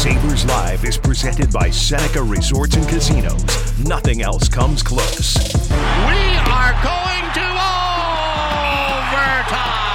Sabres Live is presented by Seneca Resorts and Casinos. Nothing else comes close. We are going to overtime.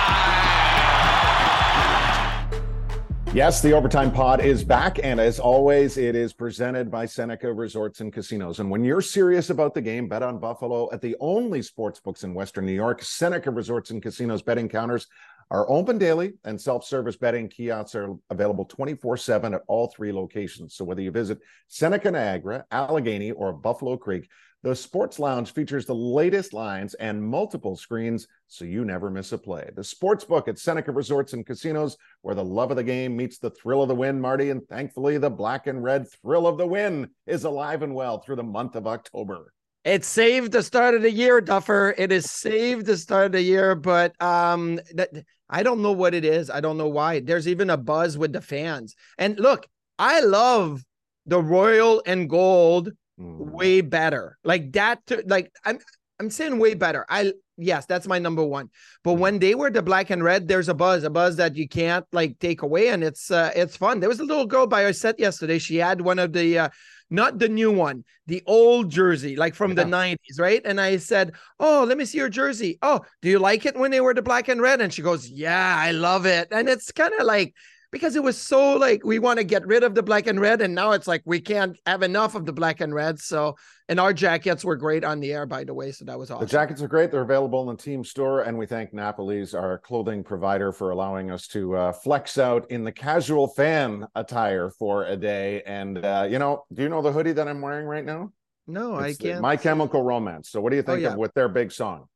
Yes, the Overtime Pod is back. And as always, it is presented by Seneca Resorts and Casinos. And when you're serious about the game, bet on Buffalo at the only sports books in Western New York. Seneca Resorts and Casinos betting counters are open daily and self-service betting kiosks are available 24-7 at all three locations. So whether you visit Seneca Niagara, Allegheny, or Buffalo Creek, the Sports Lounge features the latest lines and multiple screens so you never miss a play. The Sports Book at Seneca Resorts and Casinos, where the love of the game meets the thrill of the win, Marty. And thankfully, the black and red thrill of the win is alive and well through the month of October. It saved the start of the year, Duffer. It is saved the start of the year, but um, that I don't know what it is. I don't know why. There's even a buzz with the fans. And look, I love the royal and gold mm. way better. Like that. Like I'm, I'm saying way better. I yes, that's my number one. But mm. when they were the black and red, there's a buzz, a buzz that you can't like take away, and it's uh, it's fun. There was a little girl by our set yesterday. She had one of the uh, not the new one, the old jersey, like from yeah. the 90s, right? And I said, Oh, let me see your jersey. Oh, do you like it when they were the black and red? And she goes, Yeah, I love it. And it's kind of like, because it was so like we want to get rid of the black and red and now it's like we can't have enough of the black and red so and our jackets were great on the air by the way so that was awesome. the jackets are great they're available in the team store and we thank napoli's our clothing provider for allowing us to uh, flex out in the casual fan attire for a day and uh, you know do you know the hoodie that i'm wearing right now? No it's i can't my chemical romance so what do you think oh, yeah. of with their big song?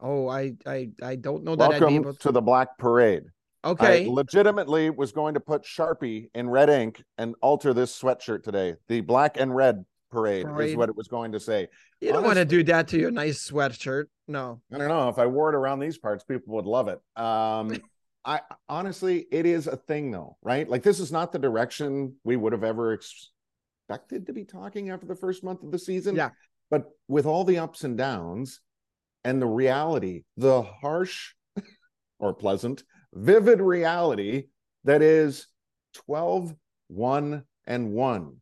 Oh i i i don't know welcome that welcome to... to the black parade Okay. I legitimately was going to put Sharpie in red ink and alter this sweatshirt today. The black and red parade, parade. is what it was going to say. You don't want to do that to your nice sweatshirt. No. I don't know. If I wore it around these parts, people would love it. Um, I honestly, it is a thing though, right? Like this is not the direction we would have ever expected to be talking after the first month of the season. Yeah. But with all the ups and downs and the reality, the harsh or pleasant vivid reality that is 12 1 and 1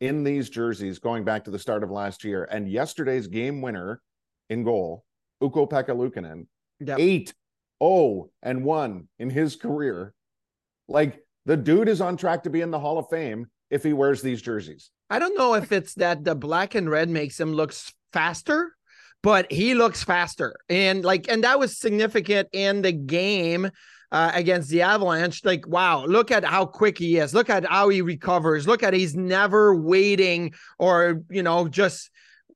in these jerseys going back to the start of last year and yesterday's game winner in goal Ukko-Pekka Luukkonen yep. 8 0 and 1 in his career. Like the dude is on track to be in the Hall of Fame if he wears these jerseys. I don't know if it's that the black and red makes him look faster but he looks faster. And like and that was significant in the game uh, against the Avalanche. Like, wow, look at how quick he is. Look at how he recovers. Look at he's never waiting or you know just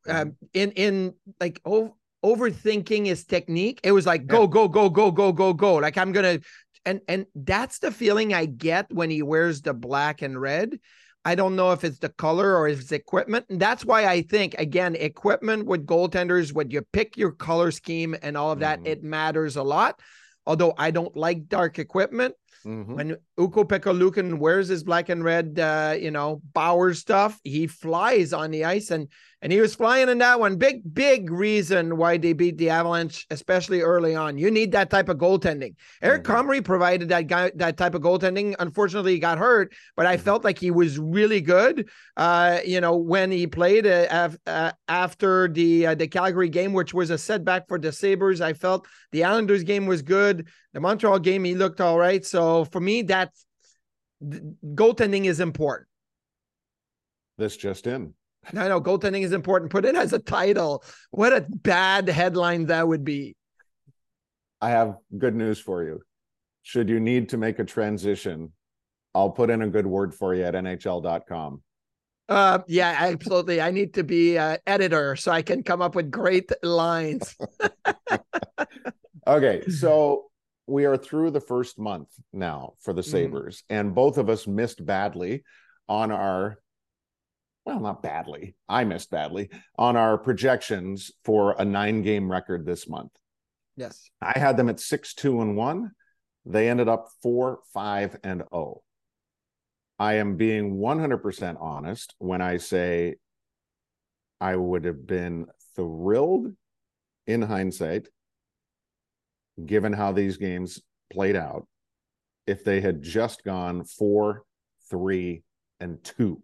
uh, in in like oh, overthinking his technique. It was like go go go go go go go. Like I'm gonna and and that's the feeling I get when he wears the black and red. I don't know if it's the color or if it's equipment. And that's why I think, again, equipment with goaltenders, when you pick your color scheme and all of that, mm. it matters a lot although I don't like dark equipment. Mm-hmm. When Ukko-Pekka wears his black and red, uh, you know, Bauer stuff, he flies on the ice, and and he was flying in that one. Big, big reason why they beat the Avalanche, especially early on. You need that type of goaltending. Eric mm-hmm. Comrie provided that guy that type of goaltending. Unfortunately, he got hurt, but I mm-hmm. felt like he was really good. Uh, you know, when he played uh, uh, after the uh, the Calgary game, which was a setback for the Sabres, I felt the Islanders game was good. The Montreal game, he looked all right. So for me, that's goaltending is important. This just in. I know goaltending is important. Put it as a title. What a bad headline that would be. I have good news for you. Should you need to make a transition, I'll put in a good word for you at NHL.com. Uh, yeah, absolutely. I need to be an editor so I can come up with great lines. okay, so we are through the first month now for the mm. Sabres, mm. and both of us missed badly on our well, not badly. I missed badly on our projections for a nine game record this month. Yes. I had them at six, two, and one. They ended up four, five, and oh. I am being 100% honest when I say I would have been thrilled in hindsight, given how these games played out, if they had just gone four, three, and two.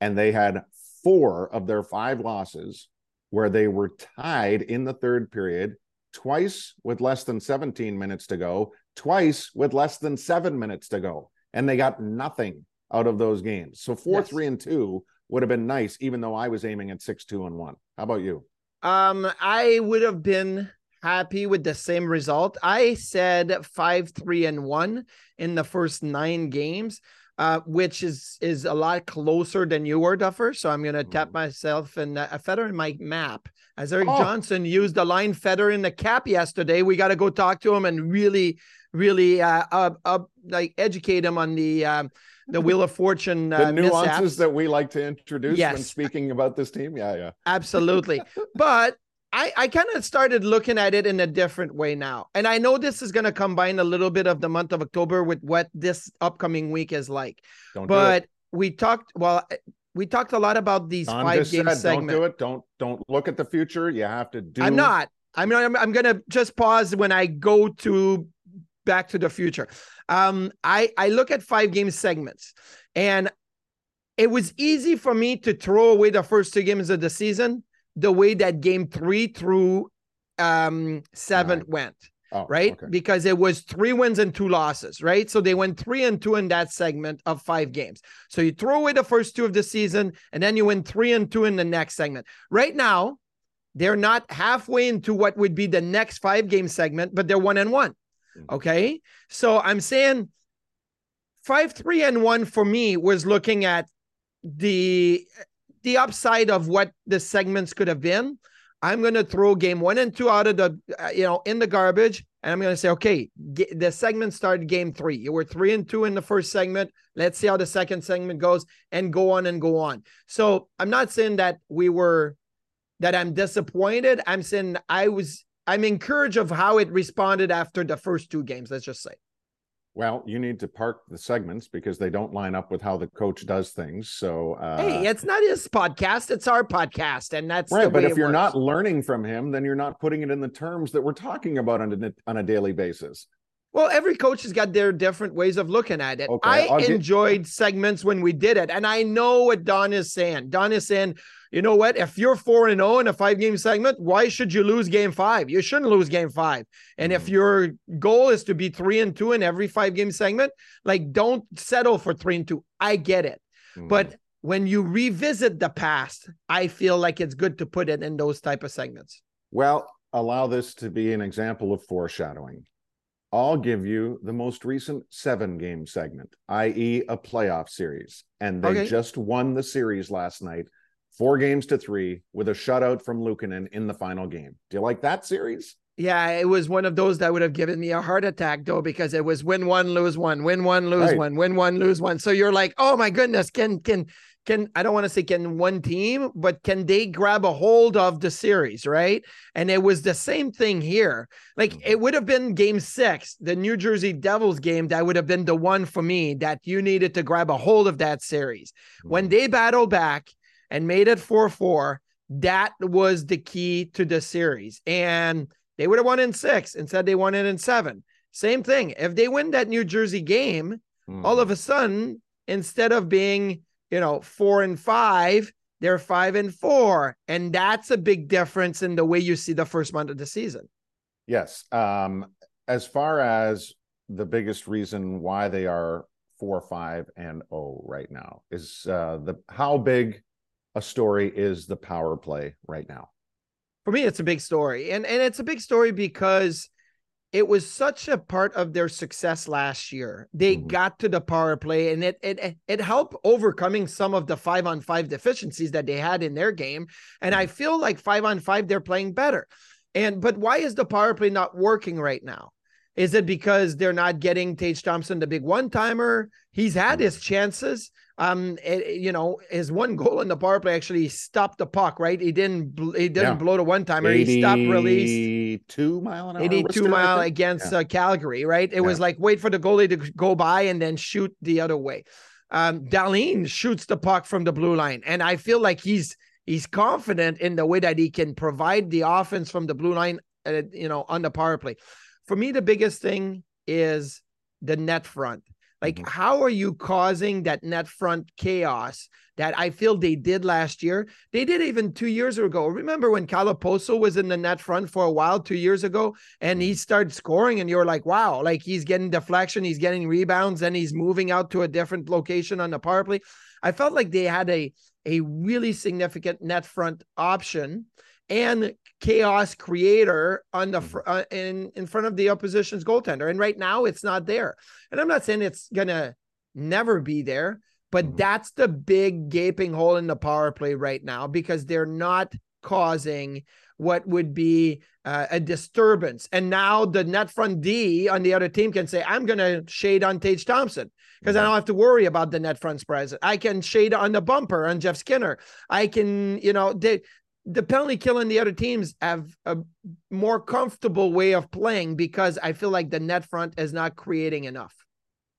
And they had four of their five losses where they were tied in the third period, twice with less than 17 minutes to go, twice with less than seven minutes to go. And they got nothing out of those games. So four, yes. three, and two would have been nice, even though I was aiming at six, two, and one. How about you? Um, I would have been happy with the same result. I said five, three, and one in the first nine games. Uh, which is is a lot closer than you were, Duffer. So I'm gonna tap myself and a feather in my map. As Erik oh. Johnson used the line feather in the cap yesterday, we got to go talk to him and really, really uh, uh, uh like educate him on the um, the Wheel of Fortune uh, the nuances mishaps. that we like to introduce yes. when speaking about this team. Yeah, yeah, absolutely. but I, I kind of started looking at it in a different way now. And I know this is going to combine a little bit of the month of October with what this upcoming week is like. Don't but we talked, well, we talked a lot about these Don five game segments. Don't do it. Don't, don't look at the future. You have to do. I'm not. I'm not. I'm, I'm going to just pause when I go to back to the future. Um, I, I look at five game segments and it was easy for me to throw away the first two games of the season the way that game three through um seven right. went. Oh, right? Okay. Because it was three wins and two losses, right? So they went three and two in that segment of five games. So you throw away the first two of the season, and then you win three and two in the next segment. Right now, they're not halfway into what would be the next five game segment, but they're one and one. Mm-hmm. Okay. So I'm saying five, three, and one for me was looking at the the upside of what the segments could have been, I'm going to throw game one and two out of the, uh, you know, in the garbage. And I'm going to say, okay, the segment started game three. You were three and two in the first segment. Let's see how the second segment goes and go on and go on. So I'm not saying that we were, that I'm disappointed. I'm saying I was, I'm encouraged of how it responded after the first two games. Let's just say. Well, you need to park the segments because they don't line up with how the coach does things. So, uh, hey, it's not his podcast; it's our podcast, and that's right. but if you're works. not learning from him, then you're not putting it in the terms that we're talking about on a, on a daily basis. Well, every coach has got their different ways of looking at it. Okay, I I'll enjoyed get... segments when we did it, and I know what Don is saying. Don is saying you know what? If you're 4 and 0 in a five game segment, why should you lose game five? You shouldn't lose game five. And if mm-hmm. your goal is to be 3 and 2 in every five game segment, like don't settle for 3 and 2. I get it. Mm. But when you revisit the past, I feel like it's good to put it in those type of segments. Well, allow this to be an example of foreshadowing. I'll give you the most recent seven game segment, i.e., a playoff series. And they okay. just won the series last night four games to three with a shutout from Luukkonen in the final game. Do you like that series? Yeah, it was one of those that would have given me a heart attack though, because it was win one, lose one, win one, lose right. one, win one, lose one. So you're like, oh my goodness, can can can I don't want to say can one team, but can they grab a hold of the series, right? And it was the same thing here. Like mm-hmm. it would have been game six, the New Jersey Devils game, that would have been the one for me that you needed to grab a hold of that series. When mm-hmm. they battled back and made it 4 4, that was the key to the series. And they would have won in six. Instead, they won it in seven. Same thing. If they win that New Jersey game, mm. all of a sudden, instead of being, you know, four and five, they're five and four. And that's a big difference in the way you see the first month of the season. Yes. Um, as far as the biggest reason why they are four, five, and oh right now is uh, the how big a story is the power play right now? For me, it's a big story. And and it's a big story because it was such a part of their success last year. They mm-hmm. got to the power play and it it it helped overcoming some of the 5 on 5 deficiencies that they had in their game. And mm-hmm. I feel like 5 on 5 they're playing better. And but why is the power play not working right now? Is it because they're not getting Tage Thompson the big one timer? He's had his chances. Um, it, you know, his one goal in the power play actually stopped the puck. Right, he didn't. He didn't yeah. blow the one timer. He stopped release. Two mile an hour. Eighty-two mile against yeah. uh, Calgary. Right. It yeah. was like wait for the goalie to go by and then shoot the other way. Um, Dahlin shoots the puck from the blue line, and I feel like he's he's confident in the way that he can provide the offense from the blue line. Uh, you know, on the power play. For me, the biggest thing is the net front. Like, Mhm. how are you causing that net front chaos that I feel they did last year? They did even two years ago. Remember when Calaposo was in the net front for a while, two years ago, and he started scoring, and you're like, wow, like he's getting deflection, he's getting rebounds, and he's moving out to a different location on the power play. I felt like they had a a really significant net front option and chaos creator on the fr- uh, in in front of the opposition's goaltender. And right now, it's not there. And I'm not saying it's gonna never be there, but Mhm. that's the big gaping hole in the power play right now because they're not causing what would be uh, a disturbance. And now the net front D on the other team can say, I'm going to shade on Tage Thompson because I don't have to worry about the net front spreads. I can shade on the bumper on Jeff Skinner. I can, you know, they, the penalty kill and the other teams have a more comfortable way of playing because I feel like the net front is not creating enough.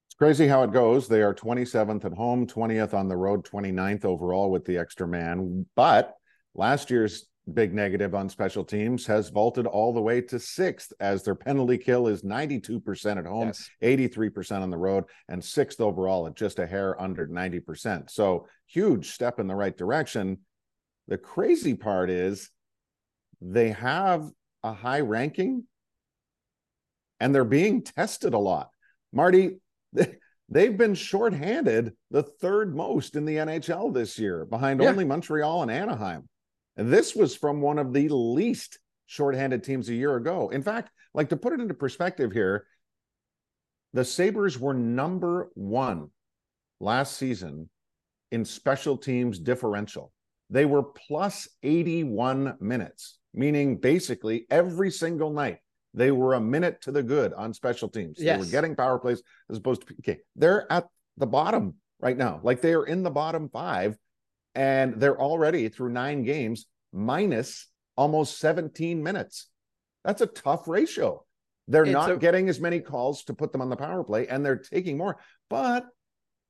It's crazy how it goes. They are 27th at home, 20th on the road, 29th overall with the extra man. But last year's big negative on special teams has vaulted all the way to sixth as their penalty kill is 92% at home, Yes. 83% on the road, and sixth overall at just a hair under 90%. So huge step in the right direction. The crazy part is they have a high ranking and they're being tested a lot. Marty, they've been shorthanded the third most in the NHL this year, behind Yeah. only Montreal and Anaheim. And this was from one of the least shorthanded teams a year ago. In fact, like to put it into perspective here, the Sabres were number one last season in special teams differential. They were plus 81 minutes, meaning basically every single night they were a minute to the good on special teams. They were getting power plays as opposed to PK. They're at the bottom right now. Like they are in the bottom five, and they're already through nine games minus almost 17 minutes. That's a tough ratio. They're It's not a- getting as many calls to put them on the power play, and they're taking more. But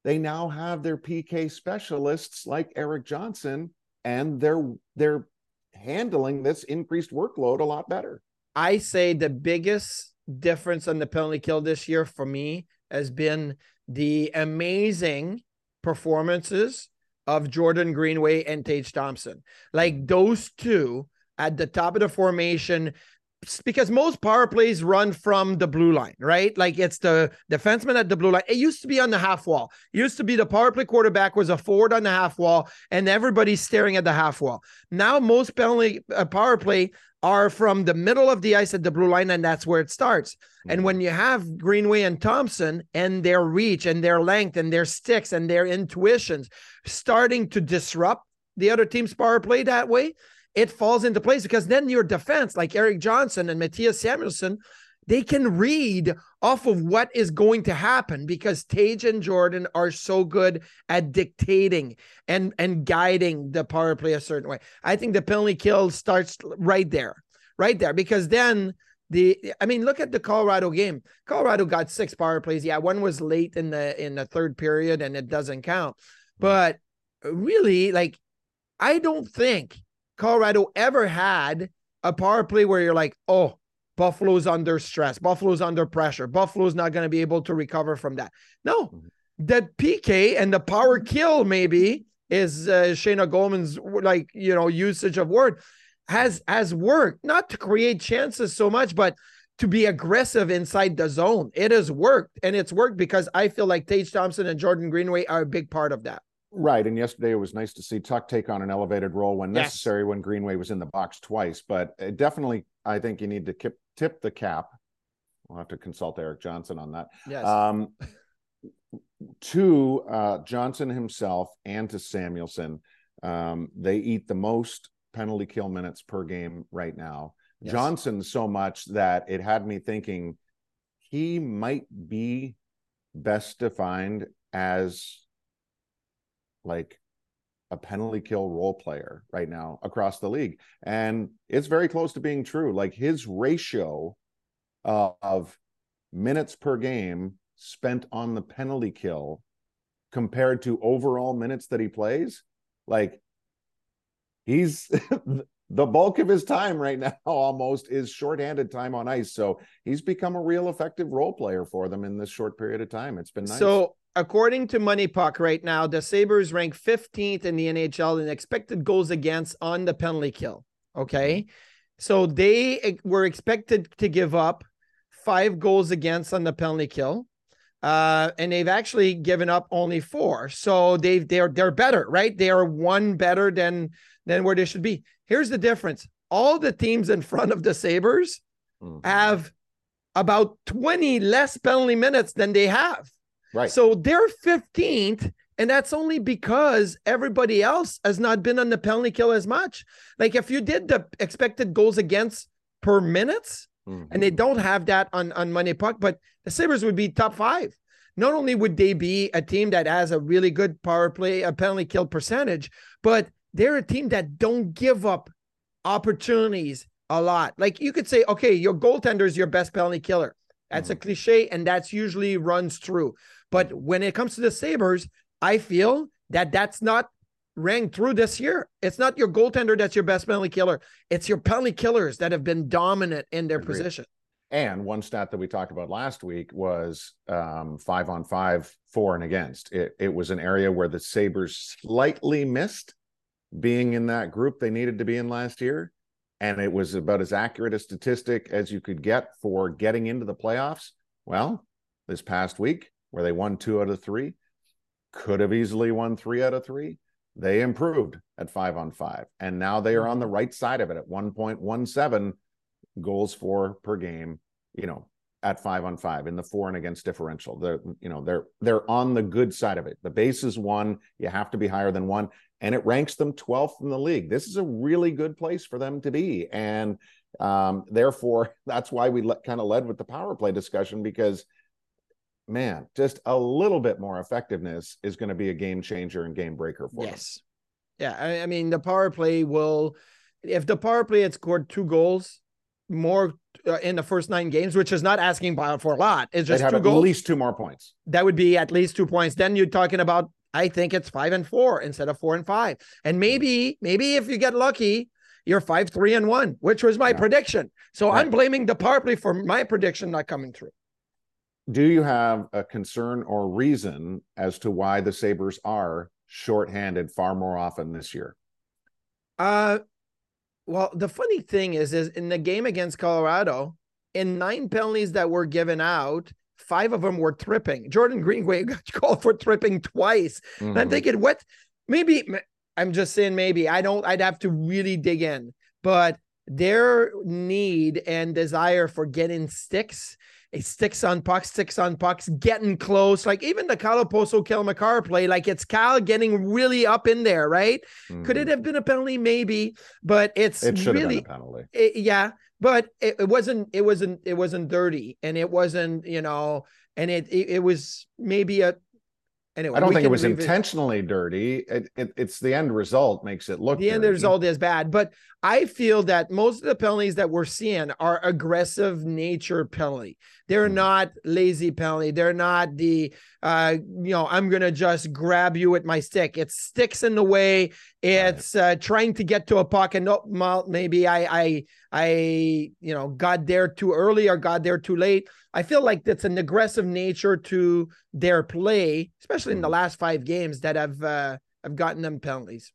they now have their PK specialists like Erik Johnson, and they're they're handling this increased workload a lot better. I say the biggest difference on the penalty kill this year for me has been the amazing performances of Jordan Greenway and Tage Thompson. Like those two at the top of the formation, because most power plays run from the blue line, right? Like it's the defenseman at the blue line. It used to be on the half wall. It used to be the power play quarterback was a forward on the half wall, and everybody's staring at the half wall. Now most penalty uh, power play are from the middle of the ice at the blue line, and that's where it starts. And when you have Greenway and Thompson and their reach and their length and their sticks and their intuitions starting to disrupt the other team's power play that way, it falls into place because then your defense, like Erik Johnson and Mattias Samuelsson, they can read off of what is going to happen because Tage and Jordan are so good at dictating and and guiding the power play a certain way. I think the penalty kill starts right there, right there, because then the I mean, look at the Colorado game. Colorado got six power plays. Yeah, one was late in the in the third period, and it doesn't count. But really, like, I don't think Colorado ever had a power play where you're like, oh, Buffalo's under stress, Buffalo's under pressure, Buffalo's not going to be able to recover from that. No, Mhm. the PK and the power kill maybe is uh, Shayna Goldman's like you know usage of word has has worked not to create chances so much, but to be aggressive inside the zone. It has worked, and it's worked because I feel like Tage Thompson and Jordan Greenway are a big part of that. Right. And yesterday it was nice to see Tuch take on an elevated role when Yes. necessary when Greenway was in the box twice. But definitely, I think you need to kip, tip the cap. We'll have to consult Erik Johnson on that. Yes. Um, to uh, Johnson himself and to Samuelsson, um, they eat the most penalty kill minutes per game right now. Yes. Johnson so much that it had me thinking he might be best defined as like a penalty kill role player right now across the league. And it's very close to being true. Like his ratio uh, of minutes per game spent on the penalty kill compared to overall minutes that he plays, like he's the bulk of his time right now almost is shorthanded time on ice. So he's become a real effective role player for them in this short period of time. It's been nice. So according to Money Puck right now, the Sabres rank 15th in the NHL in expected goals against on the penalty kill. Okay. So they were expected to give up five goals against on the penalty kill. Uh, and they've actually given up only four. So they've they're they're better, right? They are one better than than where they should be. Here's the difference. All the teams in front of the Sabres mm-hmm. have about 20 less penalty minutes than they have. Right. So they're 15th, and that's only because everybody else has not been on the penalty kill as much. Like if you did the expected goals against per minutes, mm-hmm. and they don't have that on, on Money Puck, but the Sabres would be top five. Not only would they be a team that has a really good power play, a penalty kill percentage, but they're a team that don't give up opportunities a lot. Like you could say, okay, your goaltender is your best penalty killer. That's mm-hmm. a cliche, and that's usually runs through. But when it comes to the Sabres, I feel that that's not rang through this year. It's not your goaltender that's your best penalty killer. It's your penalty killers that have been dominant in their Agreed. position. And one stat that we talked about last week was um, five on five, for and against. It, it was an area where the Sabres slightly missed being in that group they needed to be in last year. And it was about as accurate a statistic as you could get for getting into the playoffs. Well, this past week, where they won two out of three, could have easily won three out of three. They improved at five on five. And now they are on the mm-hmm. right side of it at 1.17 goals for per game, you know, at five on five in the for and against differential. They're, you know, they're they're on the good side of it. The base is one. You have to be higher than one. And it ranks them 12th in the league. This is a really good place for them to be. And um, therefore, that's why we le- kind of led with the power play discussion because man, just a little bit more effectiveness is going to be a game changer and game breaker for us. yes. them. Yeah. I, I mean, the power play will, if the power play had scored two goals more uh, in the first nine games, which is not asking for a lot, it's just two at goals. least two more points. That would be at least two points. Then you're talking about, I think it's five and four instead of four and five. And maybe, maybe if you get lucky, you're five, three, and one, which was my yeah. prediction. So right. I'm blaming the power play for my prediction not coming through do you have a concern or reason as to why the Sabres are shorthanded far more often this year? Uh well, the funny thing is, is in the game against Colorado, in nine penalties that were given out, five of them were tripping. Jordan Greenway got called for tripping twice. Mm-hmm. And I'm thinking, what? Maybe I'm just saying, maybe I don't. I'd have to really dig in, but their need and desire for getting sticks it sticks on pucks, sticks on pucks, getting close. Like even the Okposo Cale play, like it's Cal getting really up in there, right? Mm-hmm. Could it mm-hmm. have been a penalty? Maybe, but it's it should really have been a penalty. It, yeah, but it, it, wasn't. It wasn't. It wasn't dirty, and it wasn't. You know, and it it, it was maybe a Anyway, I don't think it was intentionally dirty. It, it, it's the end result makes it look. The dirty. end result is bad, but I feel that most of the penalties that we're seeing are aggressive nature penalty. They're mm-hmm. not lazy penalty. They're not the uh, you know, I'm gonna just grab you with my stick. It sticks in the way. It's right. uh, trying to get to a and no, well, maybe I, I, I, you know, got there too early or got there too late. I feel like that's an aggressive nature to their play, especially in the mm-hmm. last five games that have uh, have gotten them penalties.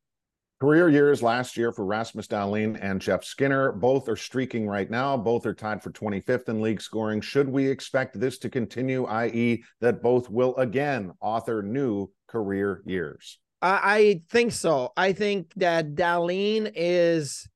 Career years last year for Rasmus Dahlin and Jeff Skinner. Both are streaking right now. Both are tied for 25th in league scoring. Should we expect this to continue, i.e., that both will again author new career years? I think so. I think that Dahlin is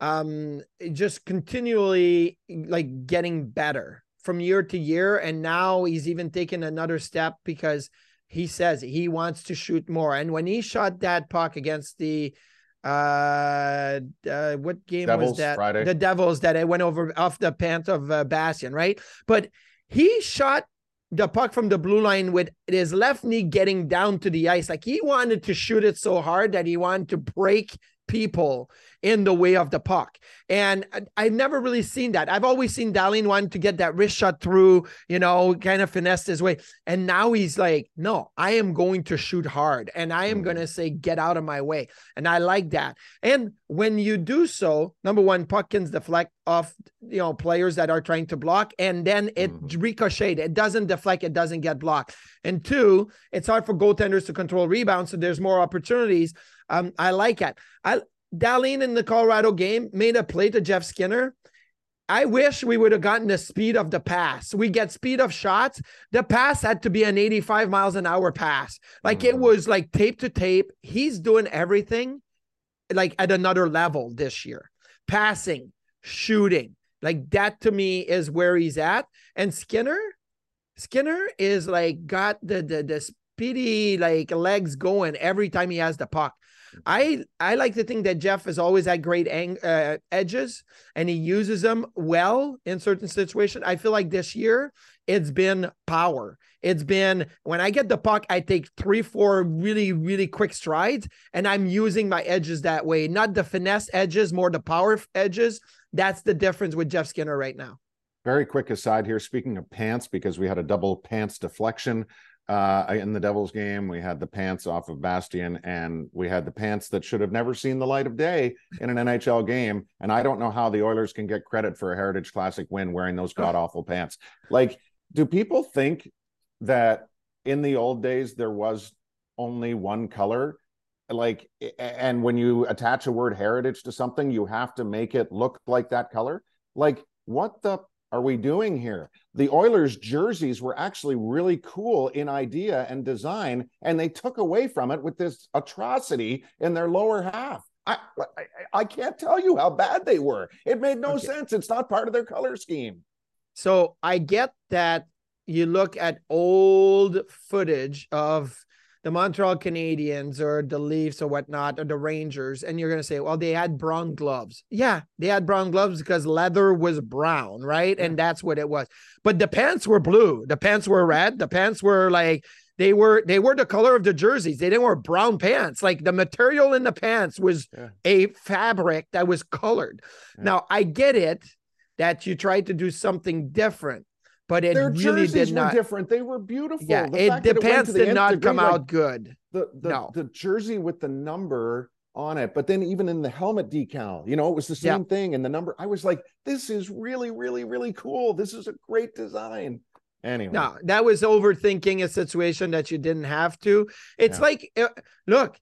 um, just continually like getting better from year to year. And now he's even taken another step because he says he wants to shoot more. And when he shot that puck against the uh, uh what game Devils, was that? Friday. The Devils that it went over off the pant of uh, Bastian, right? But he shot the puck from the blue line with his left knee getting down to the ice. Like he wanted to shoot it so hard that he wanted to break people. in the way of the puck. And I've never really seen that. I've always seen Dahlin want to get that wrist shot through, you know, kind of finesse his way. And now he's like, no, I am going to shoot hard and I am mm-hmm. going to say, get out of my way. And I like that. And when you do so, number one, puck can deflect off, you know, players that are trying to block, and then it mm-hmm. ricocheted. It doesn't deflect, it doesn't get blocked. And two, it's hard for goaltenders to control rebounds, so there's more opportunities. Um, I like it. I Dahlin in the Colorado game made a play to Jeff Skinner. I wish we would have gotten the speed of the pass. We get speed of shots. The pass had to be an 85 miles an hour pass. Like mm-hmm. it was like tape to tape. He's doing everything like at another level this year. Passing, shooting, like that to me is where he's at. And Skinner, Skinner is like got the the the speedy like legs going every time he has the puck. I I like to think that Jeff has always had great ang- uh, edges and he uses them well in certain situations. I feel like this year it's been power. It's been when I get the puck, I take three, four really, really quick strides, and I'm using my edges that way, not the finesse edges, more the power edges. That's the difference with Jeff Skinner right now. Very quick aside here. Speaking of pants, because we had a double pants deflection uh, in the Devils game, we had the pants off of Bastian, and we had the pants that should have never seen the light of day in an NHL game. And I don't know how the Oilers can get credit for a Heritage Classic win wearing those god awful pants. Like, do people think that in the old days there was only one color? Like, and when you attach a word heritage to something, you have to make it look like that color. Like, what the are we doing here? The Oilers jerseys were actually really cool in idea and design, and they took away from it with this atrocity in their lower half. I, I, I can't tell you how bad they were. It made no okay. sense. It's not part of their color scheme. So I get that you look at old footage of the Montreal Canadiens or the Leafs or whatnot or the Rangers, and you're going to say, well, they had brown gloves. Yeah, they had brown gloves because leather was brown, right? And that's what it was. But the pants were blue, the pants were red, the pants were like, they were they were the color of the jerseys. They didn't wear brown pants. Like the material in the pants was yeah. a fabric that was colored. Yeah. Now I get it that you tried to do something different but it Their really did not different. They were beautiful. Yeah, the it, the pants it did not come out good. The the, no. the jersey with the number on it, but then even in the helmet decal, you know, it was the same yeah. thing. And the number, I was like, this is really, really, really cool. This is a great design. Anyway, no, that was overthinking a situation that you didn't have to. It's yeah. like, uh, look,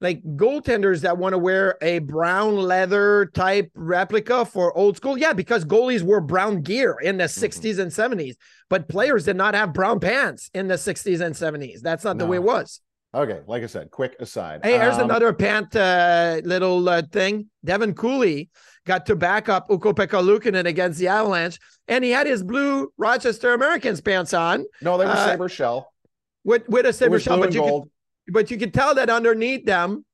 like goaltenders that want to wear a brown leather type replica for old school. Yeah, because goalies wore brown gear in the mm-hmm. 60s and 70s, but players did not have brown pants in the 60s and 70s. That's not no. the way it was. Okay, like I said, quick aside. Hey, here's um, another pant uh, little uh, thing. Devin Cooley got to back up Ukko-Pekka Luukkonen against the Avalanche, and he had his blue Rochester Americans pants on. No, they were uh, saber shell. With with a saber shell, but you gold. Could, but you could tell that underneath them,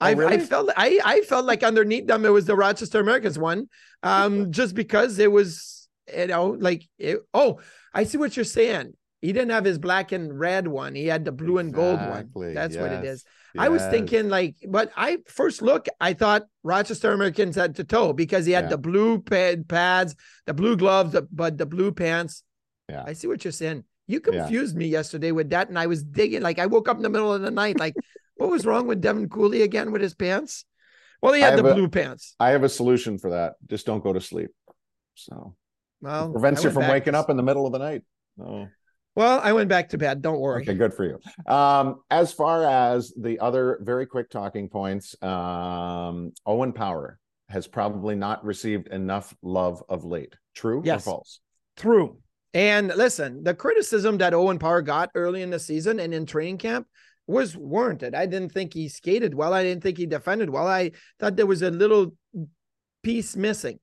oh, I, really? I, felt I, I felt like underneath them it was the Rochester Americans one, um, just because it was you know like it, oh I see what you're saying. He didn't have his black and red one. He had the blue and gold one. That's yes. what it is. Yes. I was thinking like, but I first look, I thought Rochester Americans had to toe because he had yeah. the blue pad pads, the blue gloves, the, but the blue pants. Yeah. I see what you're saying. You confused yeah. me yesterday with that, and I was digging. Like I woke up in the middle of the night, like, what was wrong with Devin Cooley again with his pants? Well, he had the blue pants. I have a solution for that. Just don't go to sleep. So, well, it prevents you from waking up in the middle of the night. Oh. Well, I went back to bed. Don't worry. Okay, good for you. Um, as far as the other very quick talking points, um, Owen Power has probably not received enough love of late. True yes. or false? True. And listen, the criticism that Owen Power got early in the season and in training camp was warranted. I didn't think he skated well. I didn't think he defended well. I thought there was a little piece missing.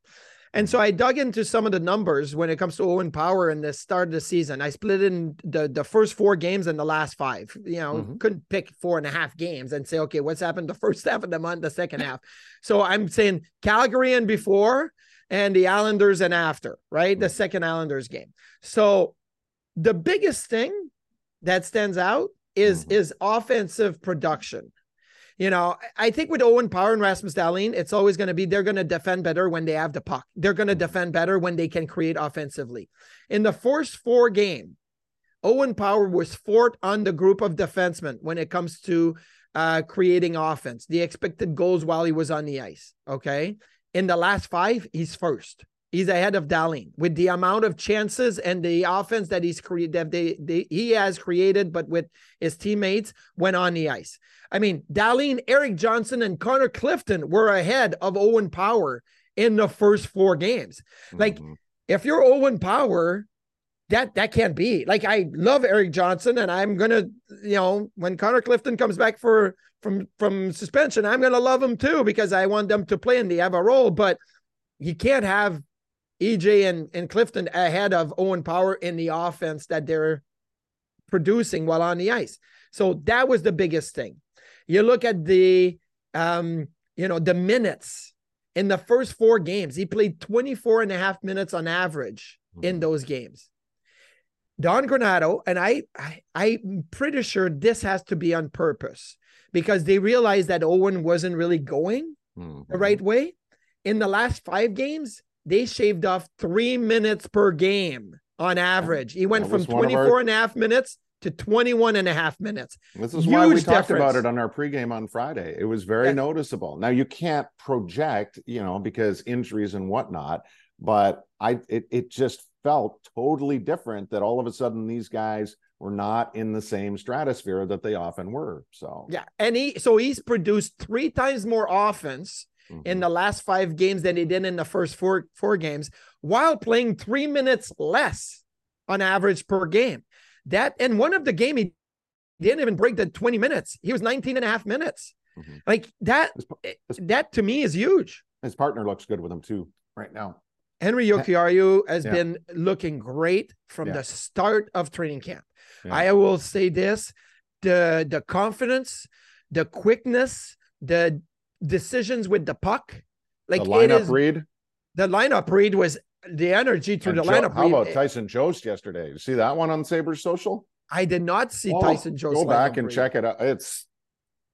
And so I dug into some of the numbers when it comes to Owen Power in the start of the season. I split in the, the first four games and the last five. You know, mm-hmm. couldn't pick four and a half games and say, okay, what's happened the first half of the month, the second half. So I'm saying Calgary and before, and the Islanders and after, right? The second Islanders game. So the biggest thing that stands out is mm-hmm. is offensive production. you know, I think with Owen Power and Rasmus Dahlin, it's always going to be they're going to defend better when they have the puck. They're going to Mm-hmm. defend better when they can create offensively. In the first four game, Owen Power was fourth on the group of defensemen when it comes to uh, creating offense, the expected goals while he was on the ice. Okay. In the last five, he's first. He's ahead of Dahlin with the amount of chances and the offense that he's created that they, they he has created, but with his teammates when on the ice. I mean, Dahlin, Erik Johnson, and Connor Clifton were ahead of Owen Power in the first four games. Like, Mhm. if you're Owen Power, that that can't be. Like, I love Erik Johnson, and I'm gonna, you know, when Connor Clifton comes back for from from suspension, I'm gonna love him too because I want them to play and they have a role. But you can't have EJ and, and Clifton ahead of Owen Power in the offense that they're producing while on the ice. So that was the biggest thing. You look at the um, you know, the minutes in the first four games. He played 24 and a half minutes on average in those games. Don Granato, and I, I I'm pretty sure this has to be on purpose because they realized that Owen wasn't really going Mhm. the right way. In the last five games, they shaved off three minutes per game on average. He went from was one of our- 24 and a half minutes to 21 and a half minutes. This is why we Huge talked about it on our pregame on Friday. It was very Yeah. noticeable. Now you can't project, you know, because injuries and whatnot, but I it it just felt totally different that all of a sudden these guys were not in the same stratosphere that they often were. So Yeah. And he so he's produced three times more offense in mhm. the last five games than he did in the first four four games while playing three minutes less on average per game. That and one of the game he didn't even break the 20 minutes. He was 19 and a half minutes. Mhm. Like that His- his- that to me is huge. his partner looks good with him too right now. Henri Jokiharju has Yeah. been looking great from Yeah. the start of training camp. Yeah. I will say this the the confidence, the quickness, the decisions with the puck. Like the lineup is read. the lineup read was the energy through and the Jo- lineup how read. about eh, Tyson Jost yesterday? You see that one on Sabres social? I did not see Oh, Tyson Jones. Go back and read. check it out. It's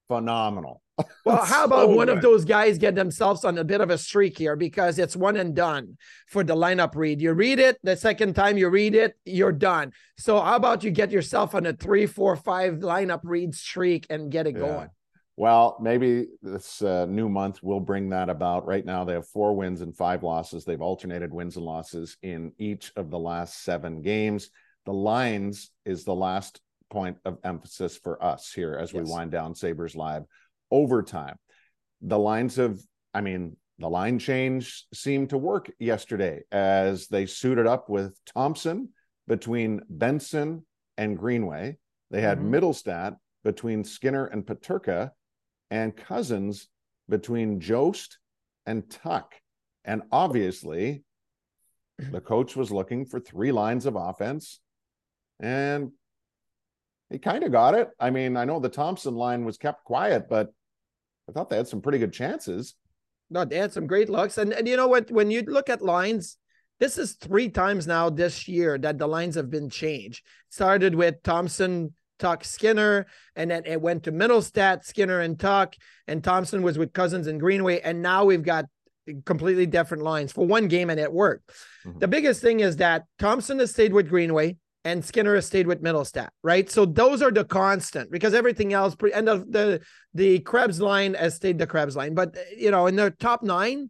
phenomenal. Well, how about So one of those guys get themselves on a bit of a streak here because it's one and done for the lineup read. You read it, the second time you read it, you're done. So how about you get yourself on a three, four, five lineup read streak and get it Yeah. going? Well, maybe this uh, new month will bring that about. Right now, they have four wins and five losses. They've alternated wins and losses in each of the last seven games. The lines is the last point of emphasis for us here as we wind down Sabres Live overtime. The lines of, I mean, the line change seemed to work yesterday as they suited up with Thompson between Benson and Greenway. They had Mhm. Mittelstadt between Skinner and Peterka, and Cozens between Jost and Tuch. And obviously, the coach was looking for three lines of offense, and he kind of got it. I mean, I know the Thompson line was kept quiet, but I thought they had some pretty good chances. No, they had some great looks. And, and you know what? When you look at lines, this is three times now this year that the lines have been changed. Started with Thompson, Tuch, Skinner, and then it went to Mittelstadt, Skinner, and Tuch, and Thompson was with Cozens and Greenway. And now we've got completely different lines for one game, and it worked. Mhm. The biggest thing is that Thompson has stayed with Greenway and Skinner has stayed with Mittelstadt, right? So those are the constant because everything else, pre- and the, the the Krebs line has stayed the Krebs line. But you know, in the top nine,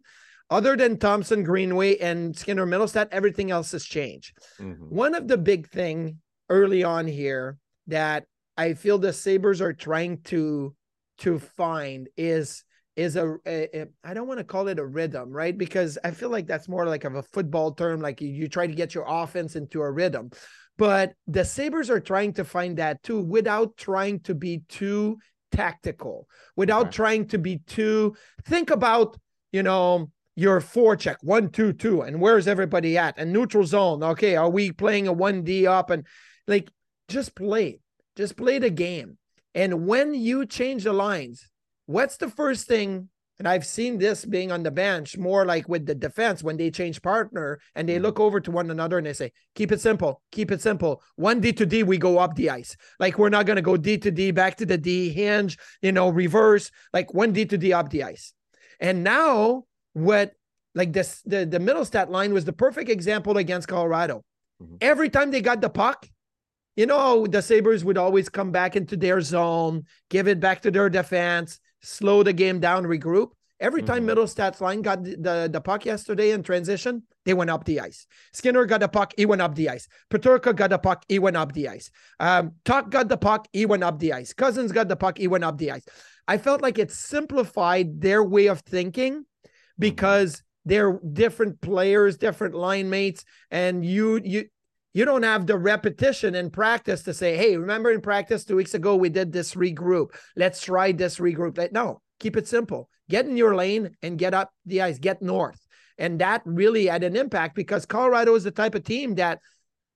other than Thompson, Greenway, and Skinner, Mittelstadt, everything else has changed. Mhm. One of the big thing early on here that I feel the Sabres are trying to to find is is a, a, a I don't want to call it a rhythm, right? Because I feel like that's more like of a football term, like you, you try to get your offense into a rhythm. But the Sabres are trying to find that too without trying to be too tactical, without trying to be too think about, you know, your four check one, two, two, and where's everybody at? And neutral zone. Okay, are we playing a 1D up? And like just play, just play the game. And when you change the lines, what's the first thing and I've seen this being on the bench more like with the defense when they change partner and they mm-hmm. look over to one another and they say, keep it simple, keep it simple. One D to D, we go up the ice. Like we're not going to go D to D, back to the D, hinge, you know, reverse, like one D to D up the ice. And now what like this the, the Mittelstadt line was the perfect example against Colorado. Mm-hmm. Every time they got the puck, you know, the Sabres would always come back into their zone, give it back to their defense, slow the game down, regroup. Every time mm-hmm. Line got the, the, the, puck yesterday in transition, they went up the ice. Skinner got the puck, he went up the ice. Peterka got the puck, he went up the ice. Um, Tuch got the puck, he went up the ice. Cozens got the puck, he went up the ice. I felt like it simplified their way of thinking mm-hmm. because they're different players, different line mates, and you you you don't have the repetition in practice to say, hey, remember in practice two weeks ago we did this regroup. Let's try this regroup. No, keep it simple. Get in your lane and get up the ice, get north. And that really had an impact because Colorado is the type of team that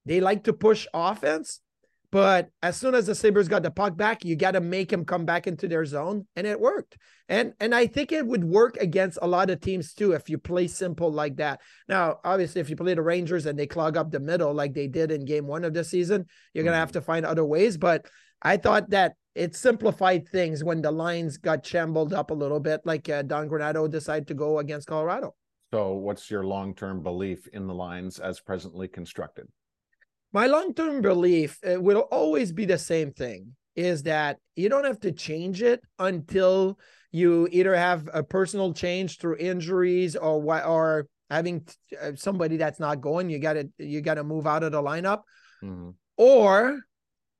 they like to push offense but as soon as the Sabres got the puck back, you got to make them come back into their zone. And it worked. And and I think it would work against a lot of teams too if you play simple like that. Now, obviously, if you play the Rangers and they clog up the middle like they did in game one of the season, you're gonna have mm-hmm. to find other ways. But I thought that it simplified things when the lines got shambled up a little bit, like uh, Don Granato decided to go against Colorado. So, what's your long term belief in the lines as presently constructed? My long-term belief uh, will always be the same thing is that you don't have to change it until you either have a personal change through injuries or what or having uh, somebody that's not going you got to you got to move out of the lineup mm-hmm. or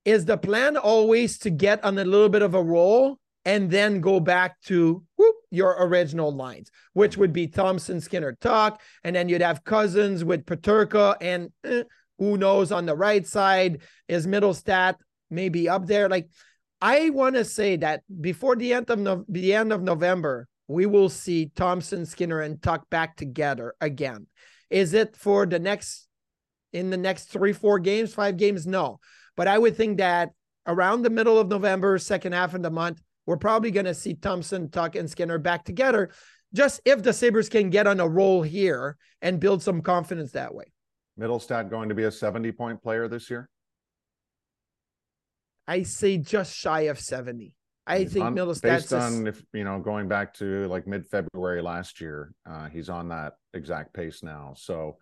is the plan always to get on a little bit of a roll and then go back to whoop, your original lines, which would be Thompson, Skinner, Tuch, and then you'd have Cozens with Peterka and eh, who knows on the right side is Mittelstadt maybe up there. Like I want to say that before the end of no- the end of November, we will see Thompson, Skinner, and Tuch back together again. Is it for the next in the next three, four games, five games? No. But I would think that around the middle of November, second half of the month, we're probably going to see Thompson, Tuch, and Skinner back together. Just if the Sabres can get on a roll here and build some confidence that way. Mittelstadt going to be a 70 point player this year? I say just shy of 70. I he's think on, Mittelstadt based on if you know going back to like mid February last year, uh, he's on that exact pace now. So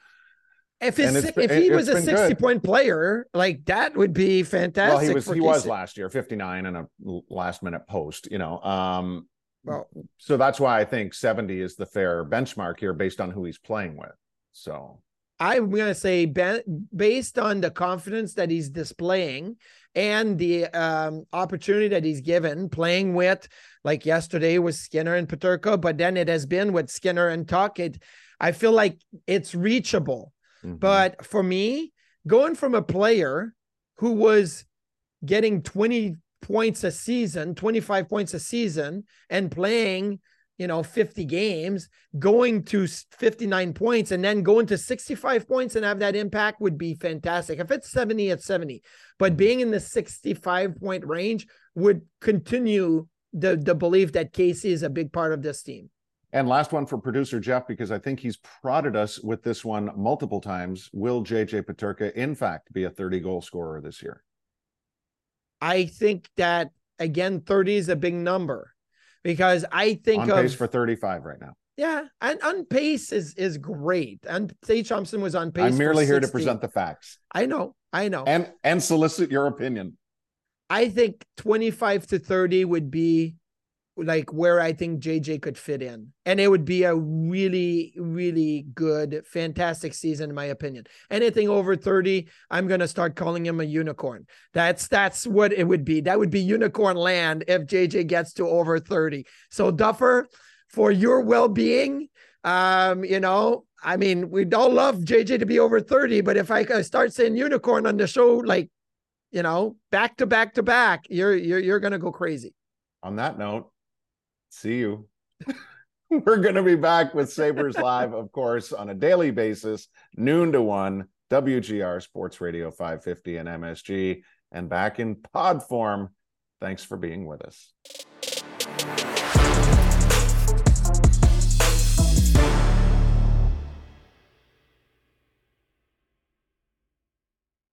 if if he was a 60 good. point player, like that would be fantastic. Well, he was he was last year, 59 and a last minute post, you know. Um well, so that's why I think 70 is the fair benchmark here based on who he's playing with. So I'm going to say, based on the confidence that he's displaying and the um, opportunity that he's given, playing with, like yesterday was Skinner and Peterka, but then it has been with Skinner and Tuch. It, I feel like it's reachable. Mm-hmm. But for me, going from a player who was getting 20 points a season, 25 points a season, and playing – you know 50 games going to 59 points and then going to 65 points and have that impact would be fantastic. If it's 70 at 70 but mm-hmm. being in the 65 point range would continue the the belief that casey is a big part of this team. And last one for producer jeff because i think he's prodded us with this one multiple times. Will jj peterka in fact be a 30 goal scorer this year? I think that again 30 is a big number because I think on of, pace for 35 right now. Yeah, and on pace is is great. And Tage Thompson was on pace. I'm merely here to present the facts. I know, I know, and and solicit your opinion. I think 25 to 30 would be like where I think JJ could fit in. And it would be a really, really good, fantastic season, in my opinion. Anything over 30, I'm gonna start calling him a unicorn. That's that's what it would be. That would be unicorn land if JJ gets to over 30. So Duffer, for your well-being, um, you know, I mean, we'd all love JJ to be over 30, but if I start saying unicorn on the show, like, you know, back to back to back, you're you're you're gonna go crazy. On that note, See you. We're going to be back with Sabres Live, of course, on a daily basis, noon to one, WGR Sports Radio 550 and MSG, and back in pod form. Thanks for being with us.